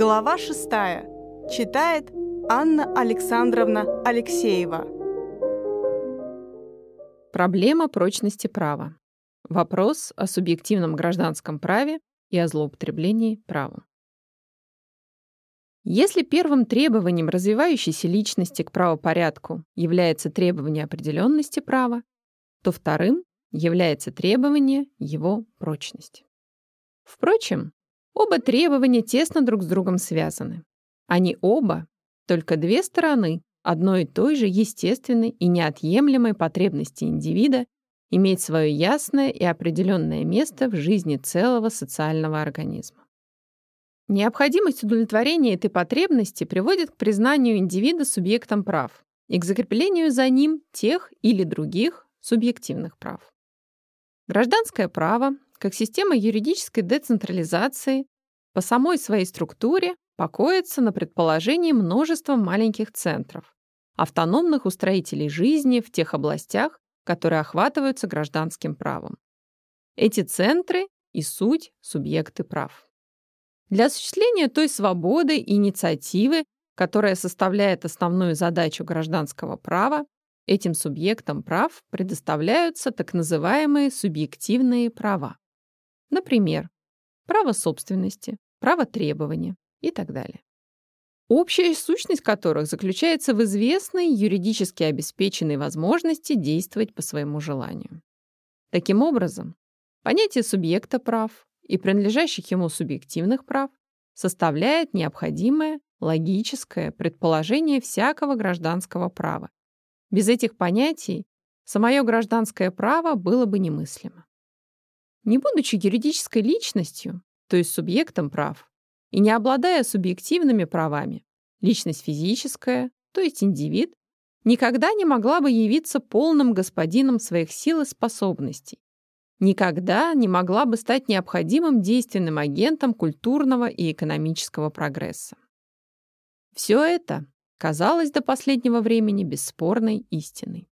Глава 6. Читает Анна Александровна Алексеева. Проблема прочности права. Вопрос о субъективном гражданском праве и о злоупотреблении правом. Если первым требованием развивающейся личности к правопорядку является требование определенности права, то вторым является требование его прочности. Впрочем, оба требования тесно друг с другом связаны. Они оба — только две стороны одной и той же естественной и неотъемлемой потребности индивида иметь свое ясное и определенное место в жизни целого социального организма. Необходимость удовлетворения этой потребности приводит к признанию индивида субъектом прав и к закреплению за ним тех или других субъективных прав. Гражданское право как система юридической децентрализации по самой своей структуре покоится на предположении множества маленьких центров, автономных устроителей жизни в тех областях, которые охватываются гражданским правом. Эти центры и суть субъекты прав. Для осуществления той свободы и инициативы, которая составляет основную задачу гражданского права, этим субъектам прав предоставляются так называемые субъективные права. Например, право собственности, право требования и так далее. Общая сущность которых заключается в известной юридически обеспеченной возможности действовать по своему желанию. Таким образом, понятие субъекта прав и принадлежащих ему субъективных прав составляет необходимое логическое предположение всякого гражданского права. Без этих понятий самое гражданское право было бы немыслимо. Не будучи юридической личностью, то есть субъектом прав, и не обладая субъективными правами, личность физическая, то есть индивид, никогда не могла бы явиться полным господином своих сил и способностей, никогда не могла бы стать необходимым действенным агентом культурного и экономического прогресса. Все это казалось до последнего времени бесспорной истиной.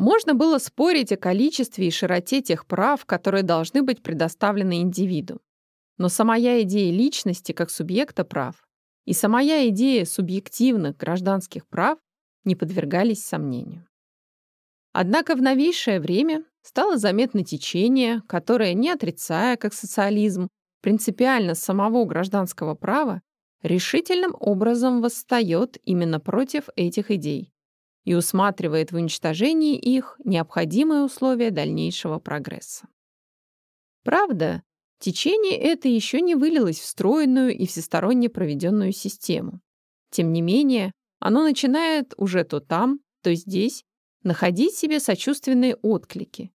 Можно было спорить о количестве и широте тех прав, которые должны быть предоставлены индивиду. Но самая идея личности как субъекта прав и самая идея субъективных гражданских прав не подвергались сомнению. Однако в новейшее время стало заметно течение, которое, не отрицая как социализм, принципиально самого гражданского права, решительным образом восстает именно против этих идей и усматривает в уничтожении их необходимые условия дальнейшего прогресса. Правда, течение это еще не вылилось в стройную и всесторонне проведенную систему. Тем не менее, оно начинает уже то там, то здесь находить себе сочувственные отклики,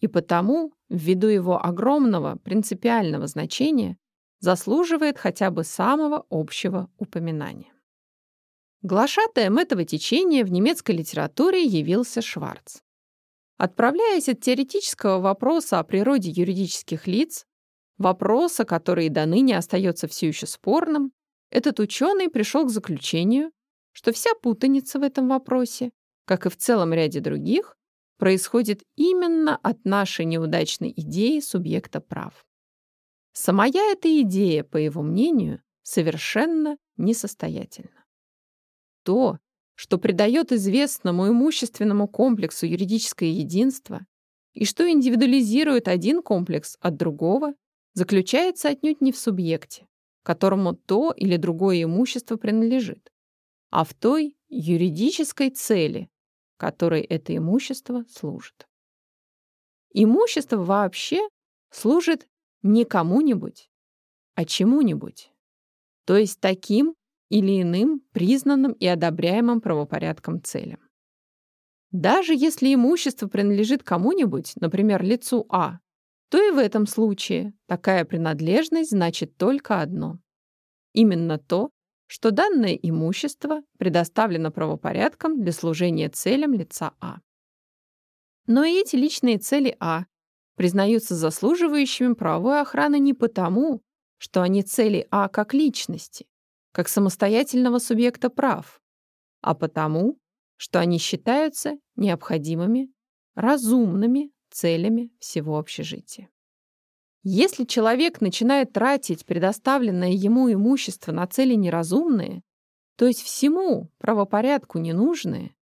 и потому, ввиду его огромного принципиального значения, заслуживает хотя бы самого общего упоминания. Глашатаем этого течения в немецкой литературе явился Шварц. Отправляясь от теоретического вопроса о природе юридических лиц, вопроса, который до ныне остается все еще спорным, этот ученый пришел к заключению, что вся путаница в этом вопросе, как и в целом ряде других, происходит именно от нашей неудачной идеи субъекта прав. Самая эта идея, по его мнению, совершенно несостоятельна то, что придает известному имущественному комплексу юридическое единство и что индивидуализирует один комплекс от другого, заключается отнюдь не в субъекте, которому то или другое имущество принадлежит, а в той юридической цели, которой это имущество служит. Имущество вообще служит не кому-нибудь, а чему-нибудь, то есть таким, или иным признанным и одобряемым правопорядком целям. Даже если имущество принадлежит кому-нибудь, например, лицу А, то и в этом случае такая принадлежность значит только одно. Именно то, что данное имущество предоставлено правопорядком для служения целям лица А. Но и эти личные цели А признаются заслуживающими правовой охраны не потому, что они цели А как личности, как самостоятельного субъекта прав, а потому, что они считаются необходимыми, разумными целями всего общежития. Если человек начинает тратить предоставленное ему имущество на цели неразумные, то есть всему правопорядку ненужные,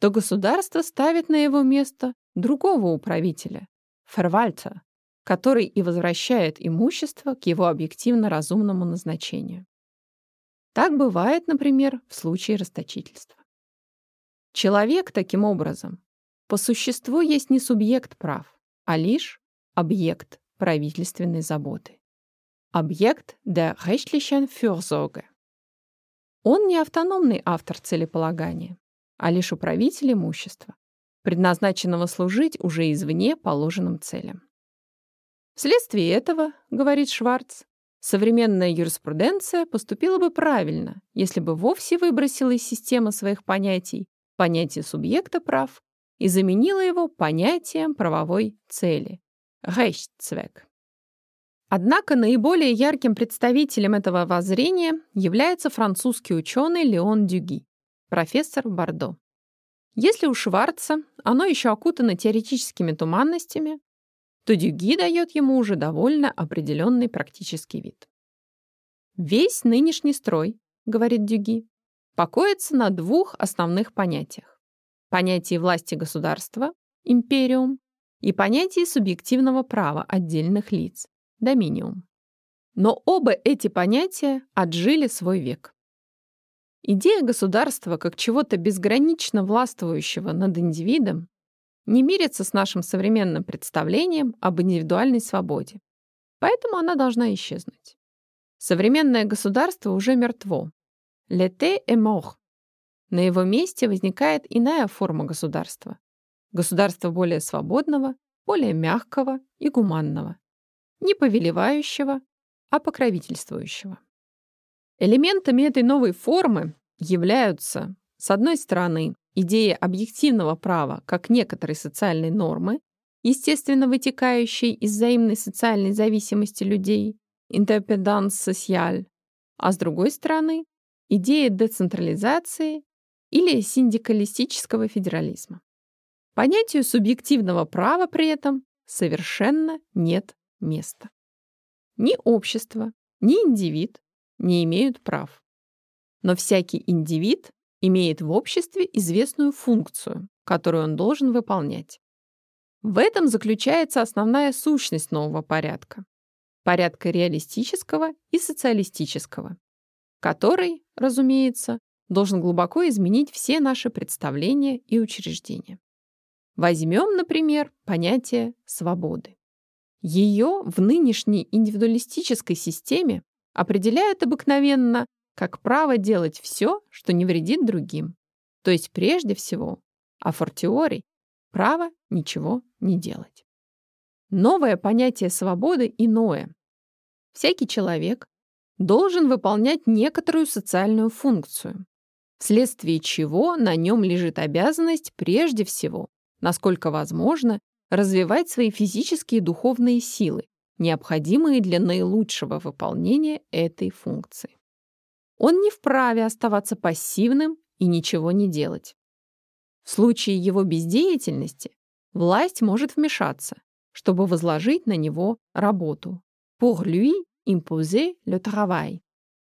то государство ставит на его место другого управителя, фервальта, который и возвращает имущество к его объективно разумному назначению. Так бывает, например, в случае расточительства. Человек, таким образом, по существу есть не субъект прав, а лишь объект правительственной заботы. Объект der rechtlichen Fürsorge. Он не автономный автор целеполагания, а лишь управитель имущества, предназначенного служить уже извне положенным целям. Вследствие этого, говорит Шварц, современная юриспруденция поступила бы правильно, если бы вовсе выбросила из системы своих понятий понятие субъекта прав и заменила его понятием правовой цели – Rechtszweck. Однако наиболее ярким представителем этого воззрения является французский ученый Леон Дюги, профессор Бордо. Если у Шварца оно еще окутано теоретическими туманностями, то Дюги дает ему уже довольно определенный практический вид. «Весь нынешний строй, — говорит Дюги, — покоится на двух основных понятиях. Понятии власти государства, империум, и понятии субъективного права отдельных лиц, доминиум. Но оба эти понятия отжили свой век. Идея государства как чего-то безгранично властвующего над индивидом не мирится с нашим современным представлением об индивидуальной свободе. Поэтому она должна исчезнуть. Современное государство уже мертво. L'été est mort. На его месте возникает иная форма государства. Государство более свободного, более мягкого и гуманного не повелевающего, а покровительствующего. Элементами этой новой формы являются, с одной стороны, идея объективного права как некоторой социальной нормы, естественно вытекающей из взаимной социальной зависимости людей, интерпеданс социаль, а с другой стороны, идея децентрализации или синдикалистического федерализма. Понятию субъективного права при этом совершенно нет места. Ни общество, ни индивид не имеют прав. Но всякий индивид имеет в обществе известную функцию, которую он должен выполнять. В этом заключается основная сущность нового порядка. Порядка реалистического и социалистического, который, разумеется, должен глубоко изменить все наши представления и учреждения. Возьмем, например, понятие свободы. Ее в нынешней индивидуалистической системе определяют обыкновенно как право делать все, что не вредит другим. То есть прежде всего, а фортиори, право ничего не делать. Новое понятие свободы иное. Всякий человек должен выполнять некоторую социальную функцию, вследствие чего на нем лежит обязанность прежде всего, насколько возможно, развивать свои физические и духовные силы, необходимые для наилучшего выполнения этой функции. Он не вправе оставаться пассивным и ничего не делать. В случае его бездеятельности власть может вмешаться, чтобы возложить на него работу. Pour lui imposer le travail.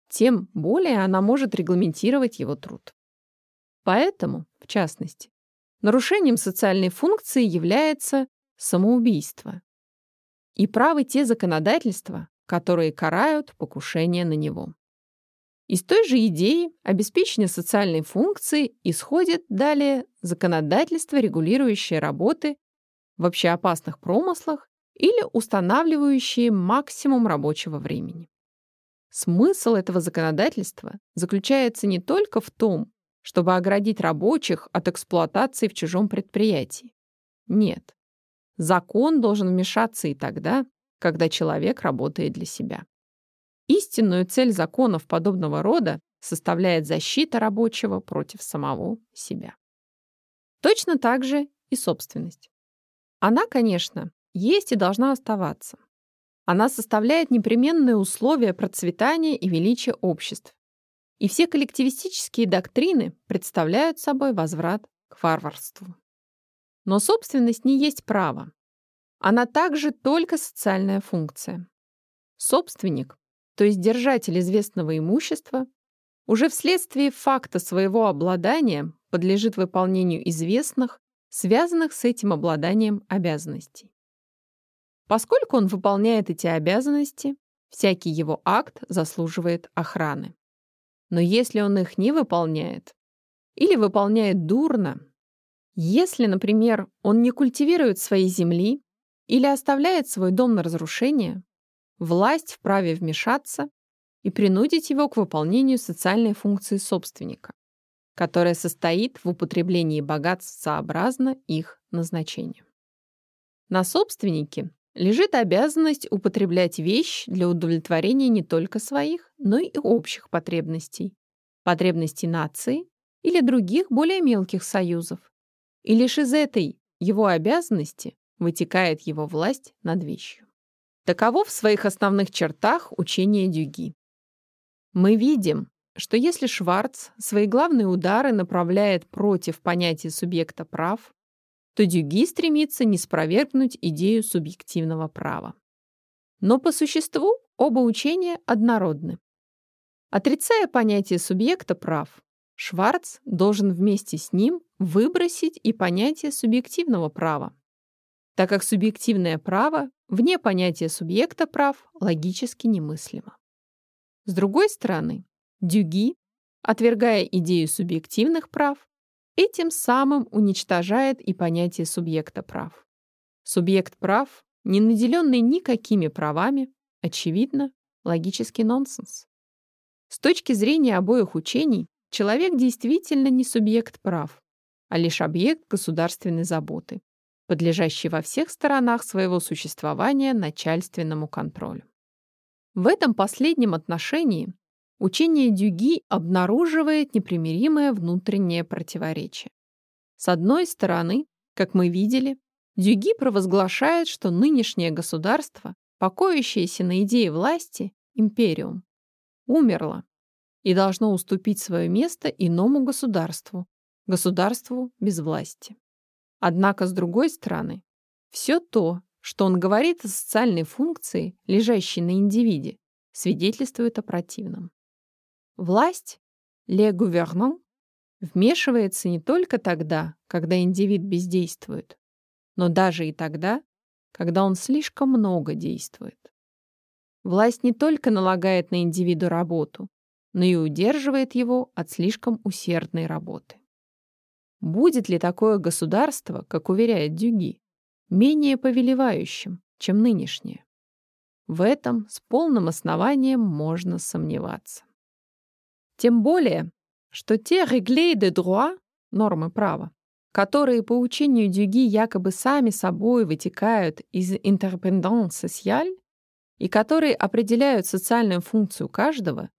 Тем более она может регламентировать его труд. Поэтому, в частности, Нарушением социальной функции является самоубийство. И правы те законодательства, которые карают покушение на него. Из той же идеи обеспечения социальной функции исходит далее законодательство, регулирующее работы в общеопасных промыслах или устанавливающее максимум рабочего времени. Смысл этого законодательства заключается не только в том, чтобы оградить рабочих от эксплуатации в чужом предприятии. Нет. Закон должен вмешаться и тогда, когда человек работает для себя. Истинную цель законов подобного рода составляет защита рабочего против самого себя. Точно так же и собственность. Она, конечно, есть и должна оставаться. Она составляет непременные условия процветания и величия обществ, и все коллективистические доктрины представляют собой возврат к варварству. Но собственность не есть право. она также только социальная функция. Собственник, то есть держатель известного имущества, уже вследствие факта своего обладания подлежит выполнению известных, связанных с этим обладанием обязанностей. Поскольку он выполняет эти обязанности, всякий его акт заслуживает охраны. Но если он их не выполняет или выполняет дурно, если, например, он не культивирует своей земли или оставляет свой дом на разрушение, власть вправе вмешаться и принудить его к выполнению социальной функции собственника, которая состоит в употреблении богатств сообразно их назначению. На собственнике лежит обязанность употреблять вещь для удовлетворения не только своих, но и общих потребностей, потребностей нации или других более мелких союзов. И лишь из этой его обязанности вытекает его власть над вещью. Таково в своих основных чертах учение Дюги. Мы видим, что если Шварц свои главные удары направляет против понятия субъекта прав, то Дюги стремится не спровергнуть идею субъективного права. Но по существу оба учения однородны. Отрицая понятие субъекта прав, Шварц должен вместе с ним выбросить и понятие субъективного права, так как субъективное право вне понятия субъекта прав логически немыслимо. С другой стороны, Дюги, отвергая идею субъективных прав, этим самым уничтожает и понятие субъекта прав. Субъект прав, не наделенный никакими правами, очевидно, логический нонсенс. С точки зрения обоих учений, человек действительно не субъект прав, а лишь объект государственной заботы, подлежащий во всех сторонах своего существования начальственному контролю. В этом последнем отношении учение Дюги обнаруживает непримиримое внутреннее противоречие. С одной стороны, как мы видели, Дюги провозглашает, что нынешнее государство, покоящееся на идее власти, империум, умерло и должно уступить свое место иному государству, государству без власти. Однако, с другой стороны, все то, что он говорит о социальной функции, лежащей на индивиде, свидетельствует о противном. Власть, le gouvernement, вмешивается не только тогда, когда индивид бездействует, но даже и тогда, когда он слишком много действует. Власть не только налагает на индивиду работу, но и удерживает его от слишком усердной работы. Будет ли такое государство, как уверяет Дюги, менее повелевающим, чем нынешнее. В этом с полным основанием можно сомневаться. Тем более, что те реглей de droit, нормы права, которые по учению Дюги якобы сами собой вытекают из интерпенденс социаль и которые определяют социальную функцию каждого,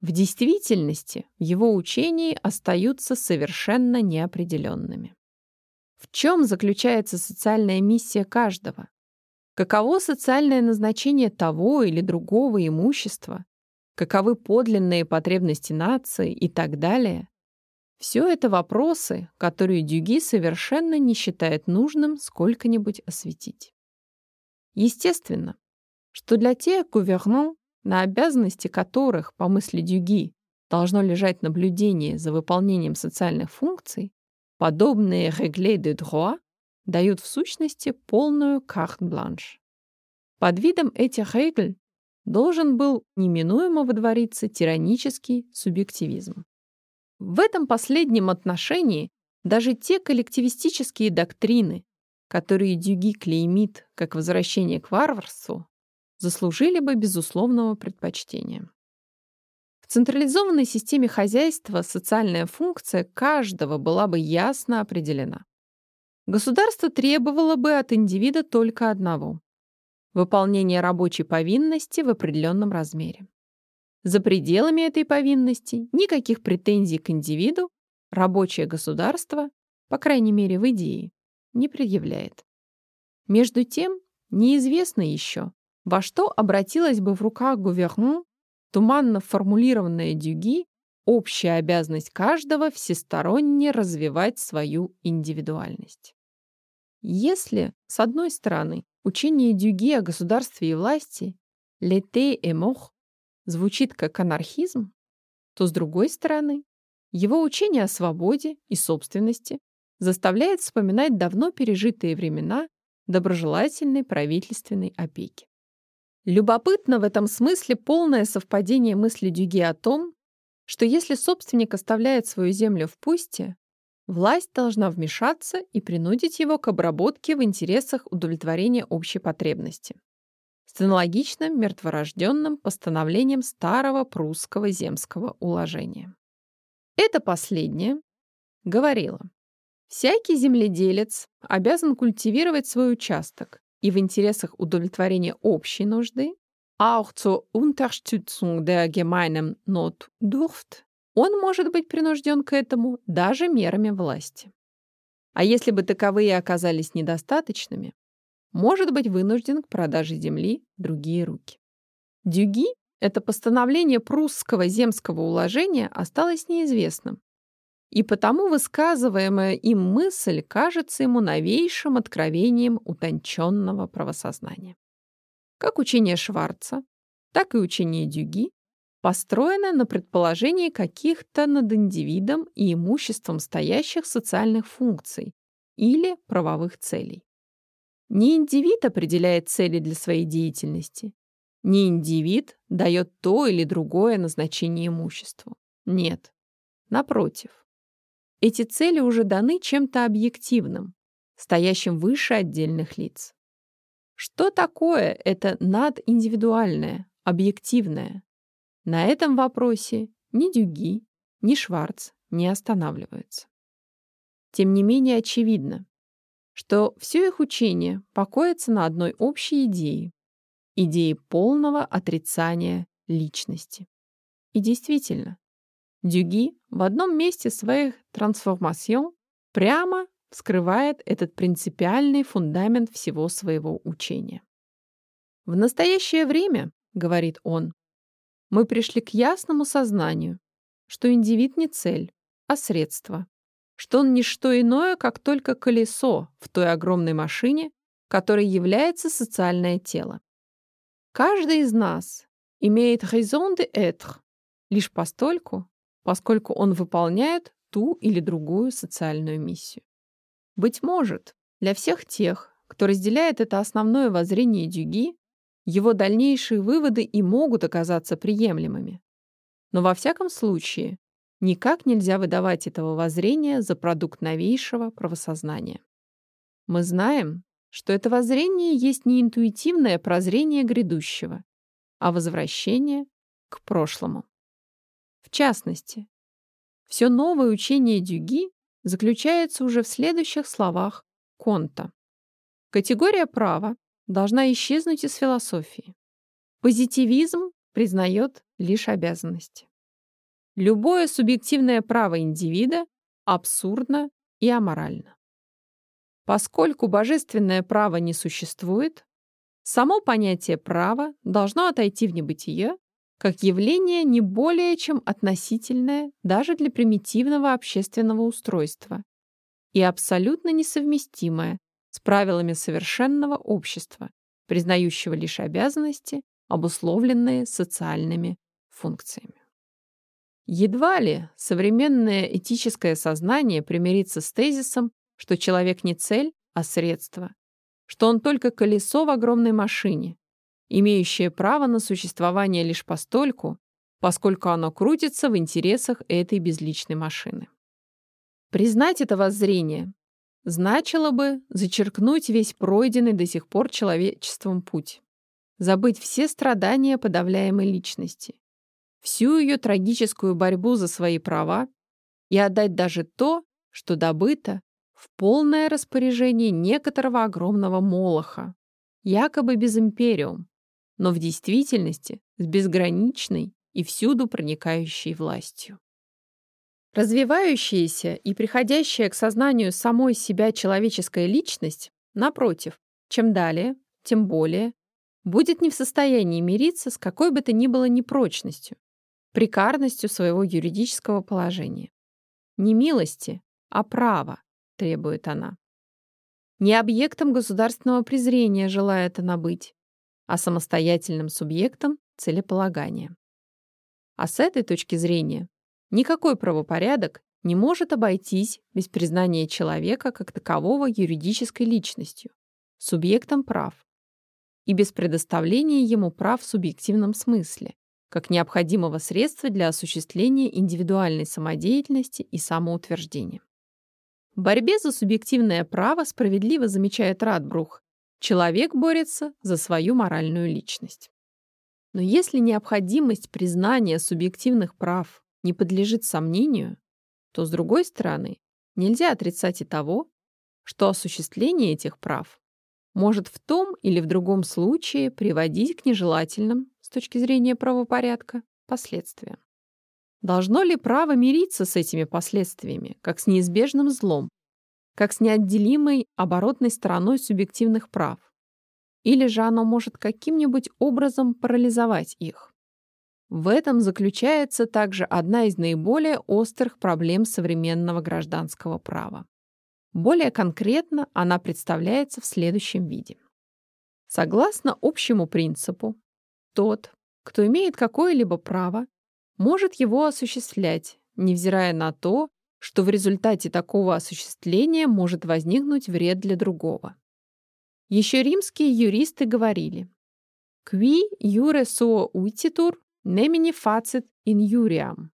в действительности его учении остаются совершенно неопределенными. В чем заключается социальная миссия каждого? Каково социальное назначение того или другого имущества? Каковы подлинные потребности нации и так далее? Все это вопросы, которые Дюги совершенно не считает нужным сколько-нибудь осветить. Естественно, что для тех гувернон, на обязанности которых, по мысли Дюги, должно лежать наблюдение за выполнением социальных функций, Подобные регле де droit дают в сущности полную карт-бланш. Под видом этих регль должен был неминуемо выдвориться тиранический субъективизм. В этом последнем отношении даже те коллективистические доктрины, которые Дюги клеймит как возвращение к варварству, заслужили бы безусловного предпочтения. В централизованной системе хозяйства социальная функция каждого была бы ясно определена. Государство требовало бы от индивида только одного – выполнение рабочей повинности в определенном размере. За пределами этой повинности никаких претензий к индивиду рабочее государство, по крайней мере в идее, не предъявляет. Между тем, неизвестно еще, во что обратилась бы в руках гуверну Туманно формулированная Дюги – общая обязанность каждого всесторонне развивать свою индивидуальность. Если, с одной стороны, учение Дюги о государстве и власти «Лете и мох» звучит как анархизм, то, с другой стороны, его учение о свободе и собственности заставляет вспоминать давно пережитые времена доброжелательной правительственной опеки. Любопытно в этом смысле полное совпадение мысли Дюги о том, что если собственник оставляет свою землю в пусте, власть должна вмешаться и принудить его к обработке в интересах удовлетворения общей потребности с аналогичным мертворожденным постановлением старого прусского земского уложения. Это последнее говорило, всякий земледелец обязан культивировать свой участок и в интересах удовлетворения общей нужды auch zur Unterstützung der gemeinen Notdurft, он может быть принужден к этому даже мерами власти. А если бы таковые оказались недостаточными, может быть вынужден к продаже земли другие руки. Дюги это постановление прусского земского уложения осталось неизвестным, и потому высказываемая им мысль кажется ему новейшим откровением утонченного правосознания. Как учение Шварца, так и учение Дюги построено на предположении каких-то над индивидом и имуществом стоящих социальных функций или правовых целей. Не индивид определяет цели для своей деятельности, не индивид дает то или другое назначение имуществу. Нет. Напротив. Эти цели уже даны чем-то объективным, стоящим выше отдельных лиц. Что такое это надиндивидуальное, объективное? На этом вопросе ни Дюги, ни Шварц не останавливаются. Тем не менее очевидно, что все их учение покоится на одной общей идее – идее полного отрицания личности. И действительно, Дюги в одном месте своих трансформацион прямо вскрывает этот принципиальный фундамент всего своего учения. В настоящее время, говорит он, мы пришли к ясному сознанию, что индивид не цель, а средство, что он не что иное, как только колесо в той огромной машине, которой является социальное тело. Каждый из нас имеет raison d'être лишь постольку, поскольку он выполняет ту или другую социальную миссию. Быть может, для всех тех, кто разделяет это основное воззрение Дюги, его дальнейшие выводы и могут оказаться приемлемыми. Но во всяком случае, никак нельзя выдавать этого воззрения за продукт новейшего правосознания. Мы знаем, что это воззрение есть не интуитивное прозрение грядущего, а возвращение к прошлому. В частности, все новое учение Дюги заключается уже в следующих словах Конта. Категория права должна исчезнуть из философии. Позитивизм признает лишь обязанности. Любое субъективное право индивида абсурдно и аморально. Поскольку божественное право не существует, само понятие права должно отойти в небытие как явление не более чем относительное даже для примитивного общественного устройства и абсолютно несовместимое с правилами совершенного общества, признающего лишь обязанности, обусловленные социальными функциями. Едва ли современное этическое сознание примирится с тезисом, что человек не цель, а средство, что он только колесо в огромной машине, имеющее право на существование лишь постольку, поскольку оно крутится в интересах этой безличной машины. Признать это воззрение значило бы зачеркнуть весь пройденный до сих пор человечеством путь, забыть все страдания подавляемой личности, всю ее трагическую борьбу за свои права и отдать даже то, что добыто, в полное распоряжение некоторого огромного молоха, якобы без империум, но в действительности с безграничной и всюду проникающей властью. Развивающаяся и приходящая к сознанию самой себя человеческая личность, напротив, чем далее, тем более, будет не в состоянии мириться с какой бы то ни было непрочностью, прикарностью своего юридического положения. Не милости, а права, требует она. не объектом государственного презрения желает она быть, а самостоятельным субъектом целеполагания. А с этой точки зрения никакой правопорядок не может обойтись без признания человека как такового юридической личностью, субъектом прав, и без предоставления ему прав в субъективном смысле, как необходимого средства для осуществления индивидуальной самодеятельности и самоутверждения. В борьбе за субъективное право справедливо замечает Радбрух, человек борется за свою моральную личность. Но если необходимость признания субъективных прав не подлежит сомнению, то, с другой стороны, нельзя отрицать и того, что осуществление этих прав может в том или в другом случае приводить к нежелательным, с точки зрения правопорядка, последствиям. Должно ли право мириться с этими последствиями, как с неизбежным злом, как с неотделимой оборотной стороной субъективных прав? Или же оно может каким-нибудь образом парализовать их? В этом заключается также одна из наиболее острых проблем современного гражданского права. Более конкретно она представляется в следующем виде. Согласно общему принципу, тот, кто имеет какое-либо право, может его осуществлять, невзирая на то, что в результате такого осуществления может возникнуть вред для другого. Еще римские юристы говорили «Qui jure suo uititur Немини фацит инюриам.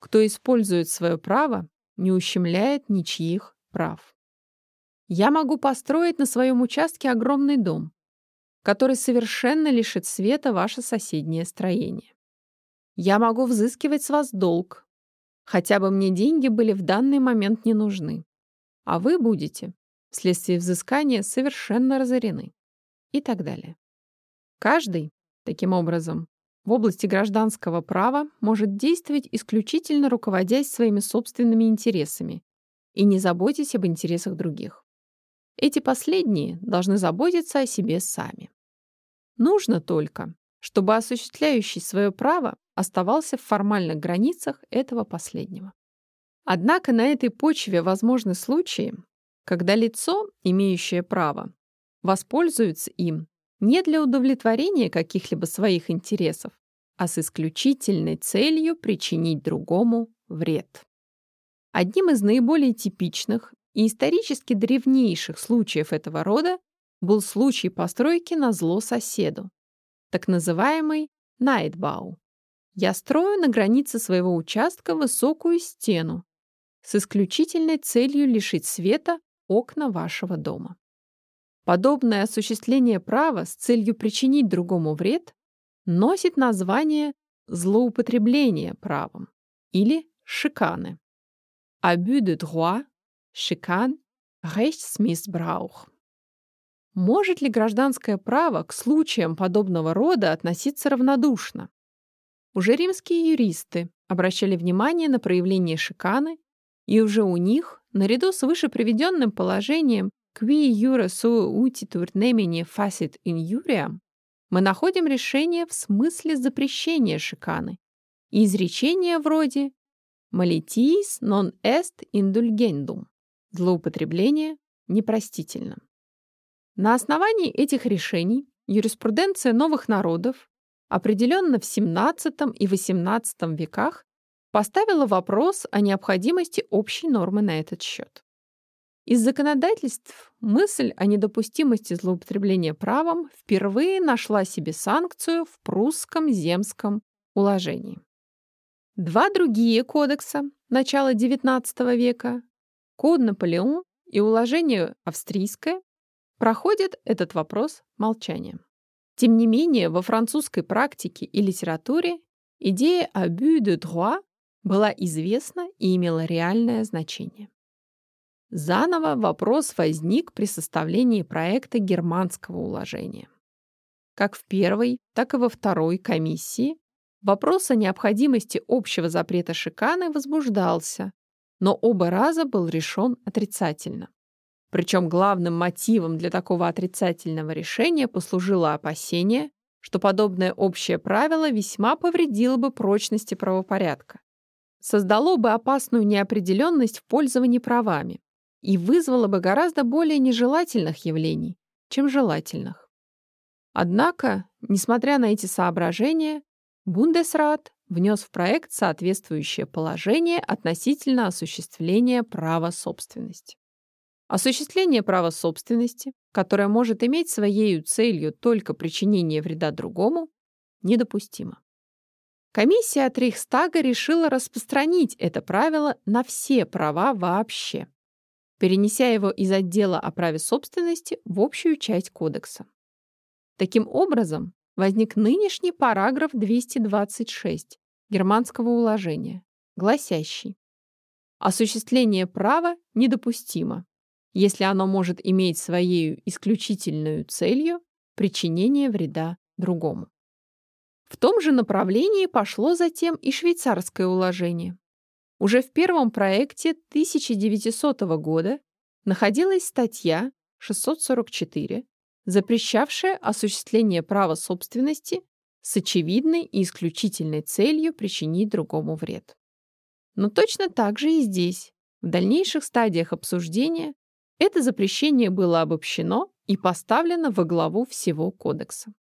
Кто использует свое право, не ущемляет ничьих прав. Я могу построить на своем участке огромный дом, который совершенно лишит света ваше соседнее строение. Я могу взыскивать с вас долг, хотя бы мне деньги были в данный момент не нужны, а вы будете, вследствие взыскания, совершенно разорены и так далее. Каждый, таким образом, в области гражданского права может действовать исключительно руководясь своими собственными интересами и не заботясь об интересах других. Эти последние должны заботиться о себе сами. Нужно только, чтобы осуществляющий свое право оставался в формальных границах этого последнего. Однако на этой почве возможны случаи, когда лицо, имеющее право, воспользуется им не для удовлетворения каких-либо своих интересов, а с исключительной целью причинить другому вред. Одним из наиболее типичных и исторически древнейших случаев этого рода был случай постройки на зло соседу, так называемый Найтбау. Я строю на границе своего участка высокую стену с исключительной целью лишить света окна вашего дома. Подобное осуществление права с целью причинить другому вред носит название злоупотребление правом или шиканы. Abus de droit, chicane, Rechtsmissbrauch. Может ли гражданское право к случаям подобного рода относиться равнодушно? Уже римские юристы обращали внимание на проявление шиканы, и уже у них, наряду с выше приведенным положением «qui jure sua utitur nemine facit injuriam» мы находим решение в смысле запрещения шиканы и изречение вроде «malitiis non est indulgendum» – злоупотребление непростительно. На основании этих решений юриспруденция новых народов, определенно в XVII и XVIII веках, поставила вопрос о необходимости общей нормы на этот счет. Из законодательств мысль о недопустимости злоупотребления правом впервые нашла себе санкцию в прусском земском уложении. Два другие кодекса начала XIX века, Код Наполеон и уложение австрийское, проходят этот вопрос молчанием. Тем не менее, во французской практике и литературе идея «abus de droit» была известна и имела реальное значение. Заново вопрос возник при составлении проекта германского уложения. Как в первой, так и во второй комиссии вопрос о необходимости общего запрета шиканы возбуждался, но оба раза был решен отрицательно. Причем главным мотивом для такого отрицательного решения послужило опасение, что подобное общее правило весьма повредило бы прочности правопорядка, создало бы опасную неопределенность в пользовании правами, и вызвало бы гораздо более нежелательных явлений, чем желательных. Однако, несмотря на эти соображения, Бундесрат внес в проект соответствующее положение относительно осуществления права собственности. Осуществление права собственности, которое может иметь своей целью только причинение вреда другому, недопустимо. Комиссия от Рейхстага решила распространить это правило на все права вообще, перенеся его из отдела о праве собственности в общую часть кодекса. Таким образом, возник нынешний параграф 226 германского уложения, гласящий «Осуществление права недопустимо, если оно может иметь своей исключительную целью причинение вреда другому». В том же направлении пошло затем и швейцарское уложение. Уже в первом проекте 1900 года находилась статья 644, запрещавшая осуществление права собственности с очевидной и исключительной целью причинить другому вред. Но точно так же и здесь, в дальнейших стадиях обсуждения, это запрещение было обобщено и поставлено во главу всего кодекса.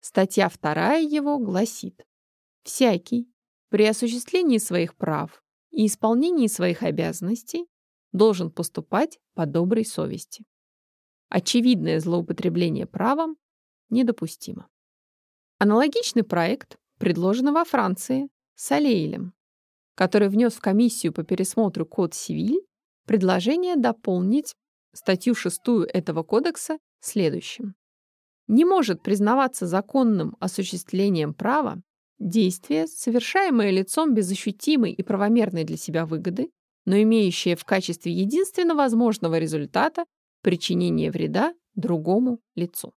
Статья 2 его гласит «Всякий при осуществлении своих прав и исполнении своих обязанностей должен поступать по доброй совести. Очевидное злоупотребление правом недопустимо». Аналогичный проект предложен во Франции Салейлем, который внес в комиссию по пересмотру Код Сивиль предложение дополнить статью 6 этого кодекса следующим не может признаваться законным осуществлением права действие, совершаемое лицом без ощутимой и правомерной для себя выгоды, но имеющее в качестве единственно возможного результата причинение вреда другому лицу.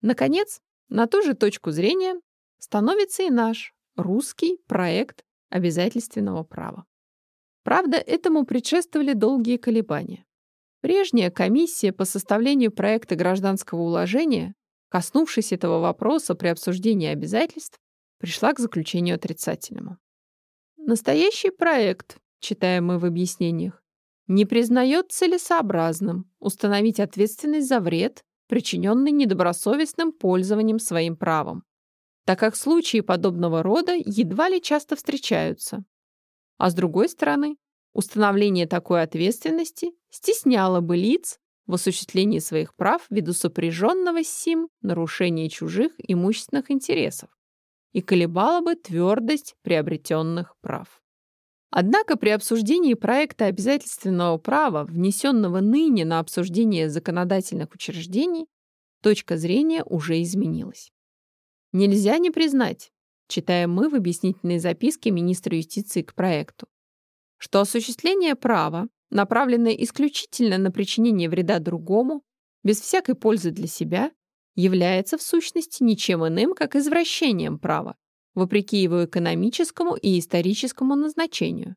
Наконец, на ту же точку зрения становится и наш русский проект обязательственного права. Правда, этому предшествовали долгие колебания. Прежняя комиссия по составлению проекта гражданского уложения коснувшись этого вопроса при обсуждении обязательств, пришла к заключению отрицательному. Настоящий проект, читаем мы в объяснениях, не признает целесообразным установить ответственность за вред, причиненный недобросовестным пользованием своим правом, так как случаи подобного рода едва ли часто встречаются. А с другой стороны, установление такой ответственности стесняло бы лиц, в осуществлении своих прав ввиду сопряженного с сим нарушения чужих имущественных интересов и колебала бы твердость приобретенных прав. Однако при обсуждении проекта обязательственного права, внесенного ныне на обсуждение законодательных учреждений, точка зрения уже изменилась. Нельзя не признать, читаем мы в объяснительной записке министра юстиции к проекту, что осуществление права направленное исключительно на причинение вреда другому, без всякой пользы для себя, является в сущности ничем иным, как извращением права, вопреки его экономическому и историческому назначению,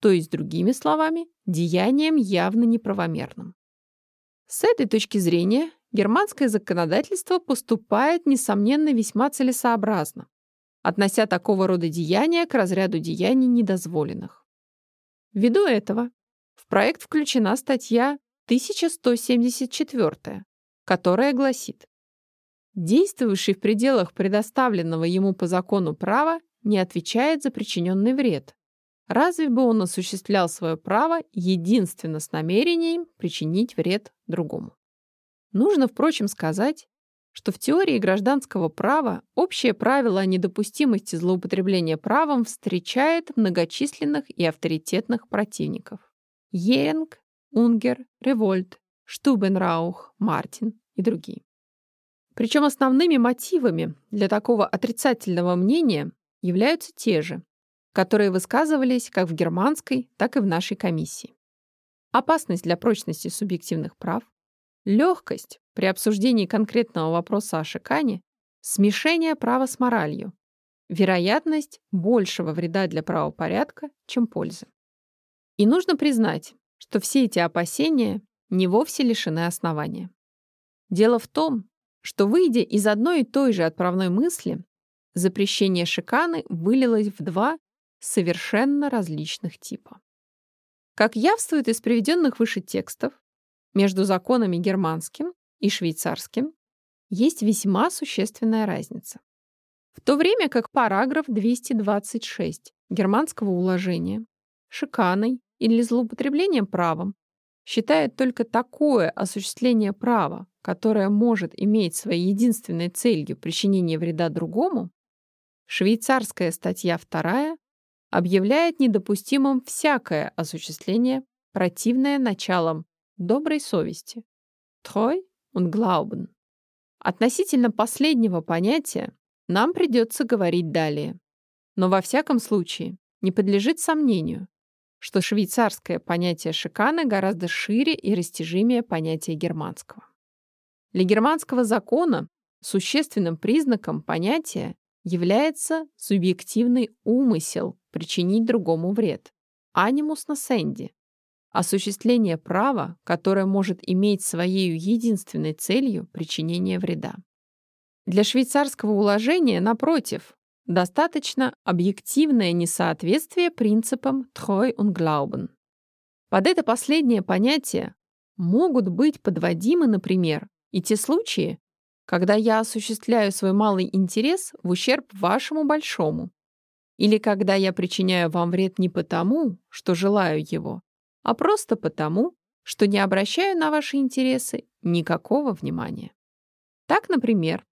то есть, другими словами, деянием явно неправомерным. С этой точки зрения германское законодательство поступает, несомненно, весьма целесообразно, относя такого рода деяния к разряду деяний недозволенных. Ввиду этого в проект включена статья 1174, которая гласит «Действующий в пределах предоставленного ему по закону права не отвечает за причиненный вред. Разве бы он осуществлял свое право единственно с намерением причинить вред другому?» Нужно, впрочем, сказать, что в теории гражданского права общее правило о недопустимости злоупотребления правом встречает многочисленных и авторитетных противников. Йенг, Унгер, Револьт, Штубенраух, Мартин и другие. Причем основными мотивами для такого отрицательного мнения являются те же, которые высказывались как в германской, так и в нашей комиссии. Опасность для прочности субъективных прав, легкость при обсуждении конкретного вопроса о шикане, смешение права с моралью, вероятность большего вреда для правопорядка, чем пользы. И нужно признать, что все эти опасения не вовсе лишены основания. Дело в том, что, выйдя из одной и той же отправной мысли, запрещение шиканы вылилось в два совершенно различных типа. Как явствует из приведенных выше текстов, между законами германским и швейцарским есть весьма существенная разница. В то время как параграф 226 германского уложения шиканой или злоупотреблением правом считает только такое осуществление права, которое может иметь своей единственной целью причинение вреда другому, швейцарская статья 2 объявляет недопустимым всякое осуществление, противное началам доброй совести. Treu und Glauben. Относительно последнего понятия нам придется говорить далее. Но во всяком случае не подлежит сомнению, что швейцарское понятие шиканы гораздо шире и растяжимее понятия германского. Для германского закона существенным признаком понятия является субъективный умысел причинить другому вред. Анимус насенди. Осуществление права, которое может иметь своей единственной целью причинение вреда. Для швейцарского уложения, напротив, достаточно объективное несоответствие принципам Treu und. Под это последнее понятие могут быть подводимы, например, и те случаи, когда я осуществляю свой малый интерес в ущерб вашему большому, или когда я причиняю вам вред не потому, что желаю его, а просто потому, что не обращаю на ваши интересы никакого внимания. Так, например,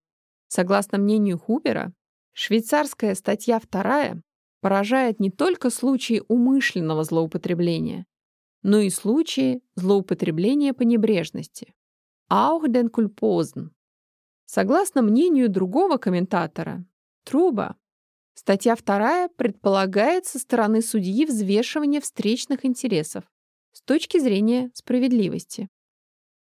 согласно мнению Хубера, швейцарская статья 2 поражает не только случаи умышленного злоупотребления, но и случаи злоупотребления по небрежности. Auch den Kulposen. Согласно мнению другого комментатора, Труба, Статья 2 предполагает со стороны судьи взвешивание встречных интересов с точки зрения справедливости.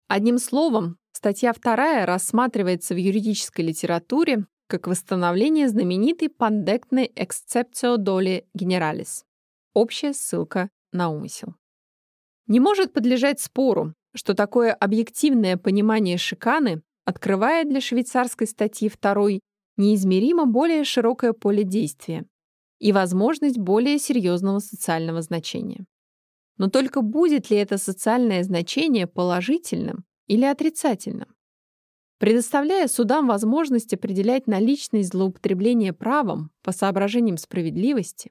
Одним словом, статья 2 рассматривается в юридической литературе как восстановление знаменитой пандектной exceptio доли generalis. Общая ссылка на умысел. Не может подлежать спору, что такое объективное понимание шиканы открывает для швейцарской статьи 2 неизмеримо более широкое поле действия и возможность более серьезного социального значения. Но только будет ли это социальное значение положительным или отрицательным? Предоставляя судам возможность определять наличность злоупотребления правом по соображениям справедливости,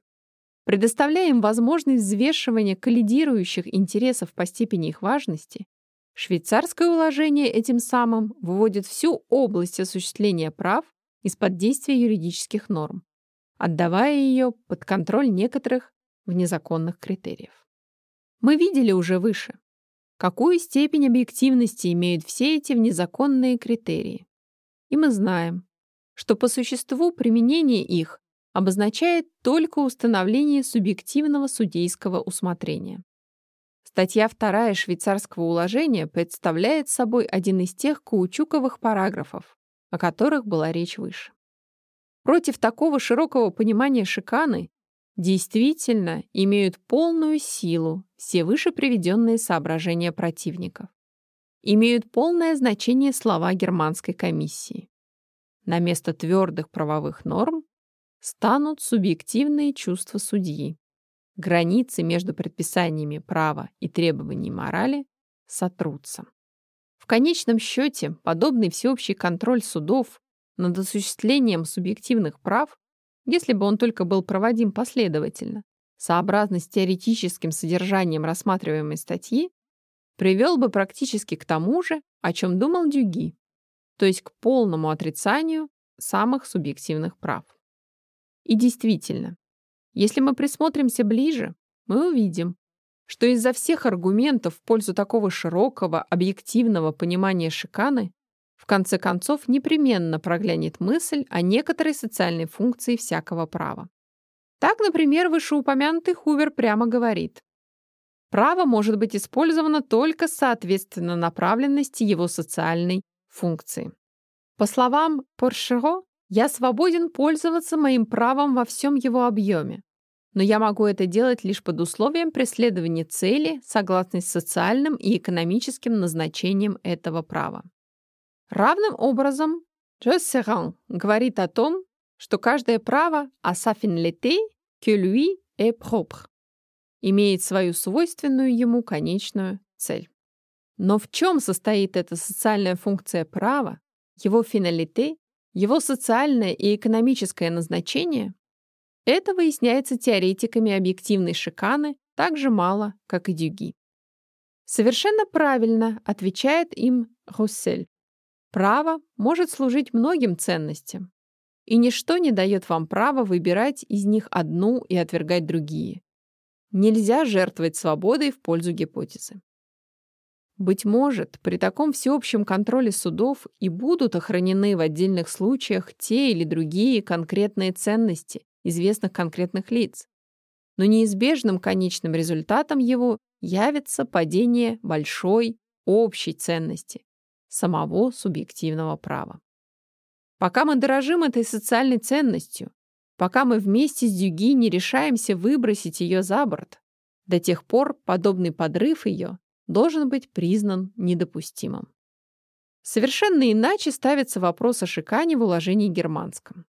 предоставляя им возможность взвешивания коллидирующих интересов по степени их важности, швейцарское уложение этим самым выводит всю область осуществления прав из-под действия юридических норм, отдавая ее под контроль некоторых внезаконных критериев. Мы видели уже выше, какую степень объективности имеют все эти внезаконные критерии. И мы знаем, что по существу применение их обозначает только установление субъективного судейского усмотрения. Статья 2 швейцарского уложения представляет собой один из тех каучуковых параграфов, о которых была речь выше. Против такого широкого понимания шиканы действительно имеют полную силу все выше приведенные соображения противников. Имеют полное значение слова германской комиссии. На место твердых правовых норм станут субъективные чувства судьи. Границы между предписаниями права и требований морали сотрутся конечном счете, подобный всеобщий контроль судов над осуществлением субъективных прав, если бы он только был проводим последовательно, сообразно с теоретическим содержанием рассматриваемой статьи, привел бы практически к тому же, о чем думал Дюги, то есть к полному отрицанию самых субъективных прав. И действительно, если мы присмотримся ближе, мы увидим, что из-за всех аргументов в пользу такого широкого, объективного понимания шиканы в конце концов непременно проглянет мысль о некоторой социальной функции всякого права. Так, например, вышеупомянутый Хувер прямо говорит, право может быть использовано только соответственно направленности его социальной функции. По словам Поршеро, я свободен пользоваться моим правом во всем его объеме, но я могу это делать лишь под условием преследования цели, согласно с социальным и экономическим назначением этого права. Равным образом, Джо говорит о том, что каждое право a sa finalité que lui est propre. имеет свою свойственную ему конечную цель. Но в чем состоит эта социальная функция права, его финалите, его социальное и экономическое назначение, это выясняется теоретиками объективной шиканы так же мало, как и Дюги. Совершенно правильно отвечает им Руссель. Право может служить многим ценностям, и ничто не дает вам права выбирать из них одну и отвергать другие. Нельзя жертвовать свободой в пользу гипотезы. Быть может, при таком всеобщем контроле судов и будут охранены в отдельных случаях те или другие конкретные ценности известных конкретных лиц. Но неизбежным конечным результатом его явится падение большой общей ценности самого субъективного права. Пока мы дорожим этой социальной ценностью, пока мы вместе с Дюги не решаемся выбросить ее за борт, до тех пор подобный подрыв ее должен быть признан недопустимым. Совершенно иначе ставится вопрос о шикане в уложении германском.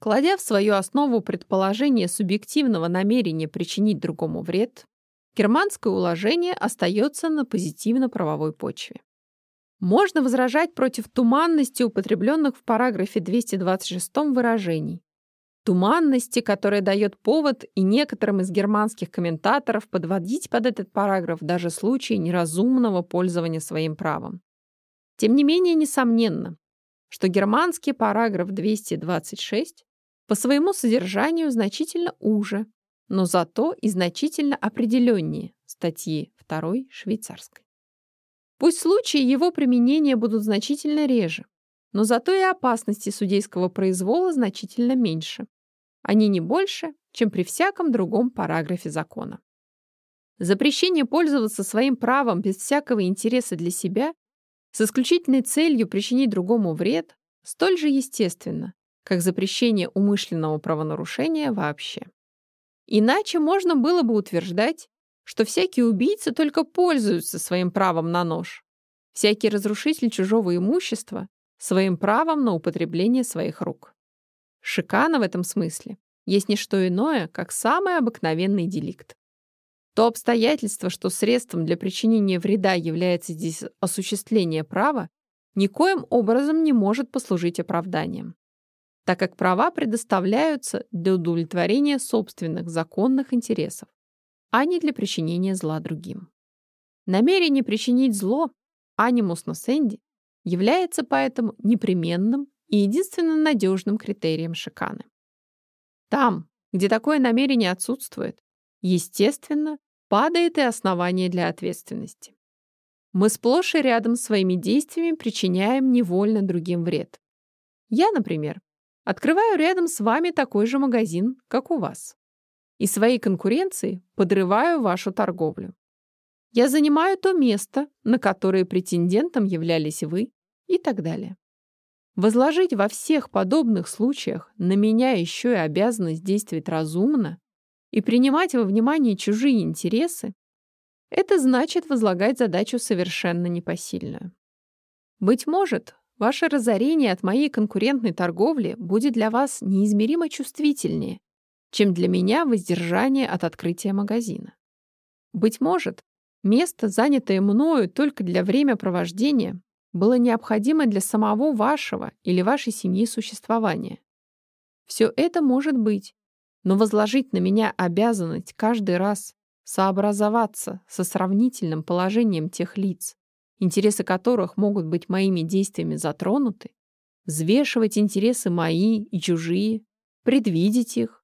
Кладя в свою основу предположение субъективного намерения причинить другому вред, германское уложение остается на позитивно-правовой почве. Можно возражать против туманности употребленных в параграфе 226 выражений. Туманности, которая дает повод и некоторым из германских комментаторов подводить под этот параграф даже случаи неразумного пользования своим правом. Тем не менее, несомненно, что германский параграф 226 по своему содержанию значительно уже, но зато и значительно определеннее статьи 2 швейцарской. Пусть случаи его применения будут значительно реже, но зато и опасности судейского произвола значительно меньше. Они не больше, чем при всяком другом параграфе закона. Запрещение пользоваться своим правом без всякого интереса для себя с исключительной целью причинить другому вред столь же естественно, как запрещение умышленного правонарушения вообще. Иначе можно было бы утверждать, что всякие убийцы только пользуются своим правом на нож, всякий разрушитель чужого имущества своим правом на употребление своих рук. Шикана в этом смысле есть не что иное, как самый обыкновенный деликт. То обстоятельство, что средством для причинения вреда является здесь осуществление права, никоим образом не может послужить оправданием так как права предоставляются для удовлетворения собственных законных интересов, а не для причинения зла другим. Намерение причинить зло, анимус носенди, является поэтому непременным и единственно надежным критерием шиканы. Там, где такое намерение отсутствует, естественно, падает и основание для ответственности. Мы сплошь и рядом своими действиями причиняем невольно другим вред. Я, например, Открываю рядом с вами такой же магазин, как у вас. И своей конкуренции подрываю вашу торговлю. Я занимаю то место, на которое претендентом являлись вы и так далее. Возложить во всех подобных случаях на меня еще и обязанность действовать разумно и принимать во внимание чужие интересы, это значит возлагать задачу совершенно непосильную. Быть может, Ваше разорение от моей конкурентной торговли будет для вас неизмеримо чувствительнее, чем для меня воздержание от открытия магазина. Быть может, место, занятое мною только для времяпровождения, было необходимо для самого вашего или вашей семьи существования. Все это может быть, но возложить на меня обязанность каждый раз сообразоваться со сравнительным положением тех лиц, интересы которых могут быть моими действиями затронуты, взвешивать интересы мои и чужие, предвидеть их,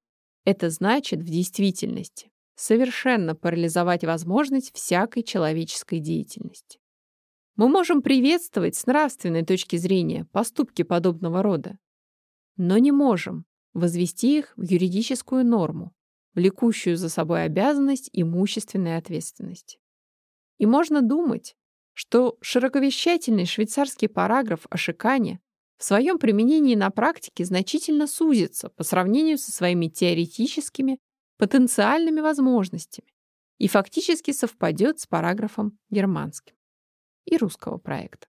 это значит в действительности совершенно парализовать возможность всякой человеческой деятельности. Мы можем приветствовать с нравственной точки зрения поступки подобного рода, но не можем возвести их в юридическую норму, влекущую за собой обязанность имущественной ответственности. И можно думать, что широковещательный швейцарский параграф о шикане в своем применении на практике значительно сузится по сравнению со своими теоретическими потенциальными возможностями и фактически совпадет с параграфом германским и русского проекта.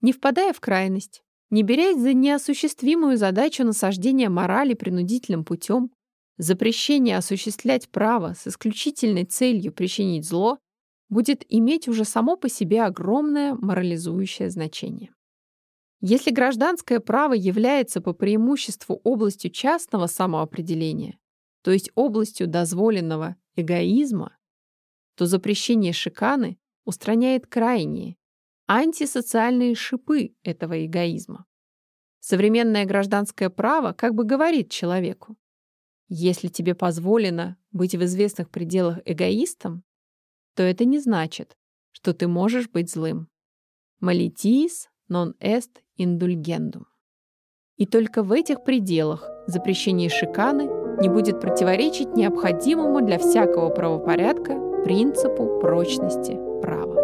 Не впадая в крайность, не берясь за неосуществимую задачу насаждения морали принудительным путем, Запрещение осуществлять право с исключительной целью причинить зло будет иметь уже само по себе огромное морализующее значение. Если гражданское право является по преимуществу областью частного самоопределения, то есть областью дозволенного эгоизма, то запрещение шиканы устраняет крайние, антисоциальные шипы этого эгоизма. Современное гражданское право как бы говорит человеку, если тебе позволено быть в известных пределах эгоистом, то это не значит, что ты можешь быть злым. Malitiis non est indulgendum. И только в этих пределах запрещение шиканы не будет противоречить необходимому для всякого правопорядка принципу прочности права.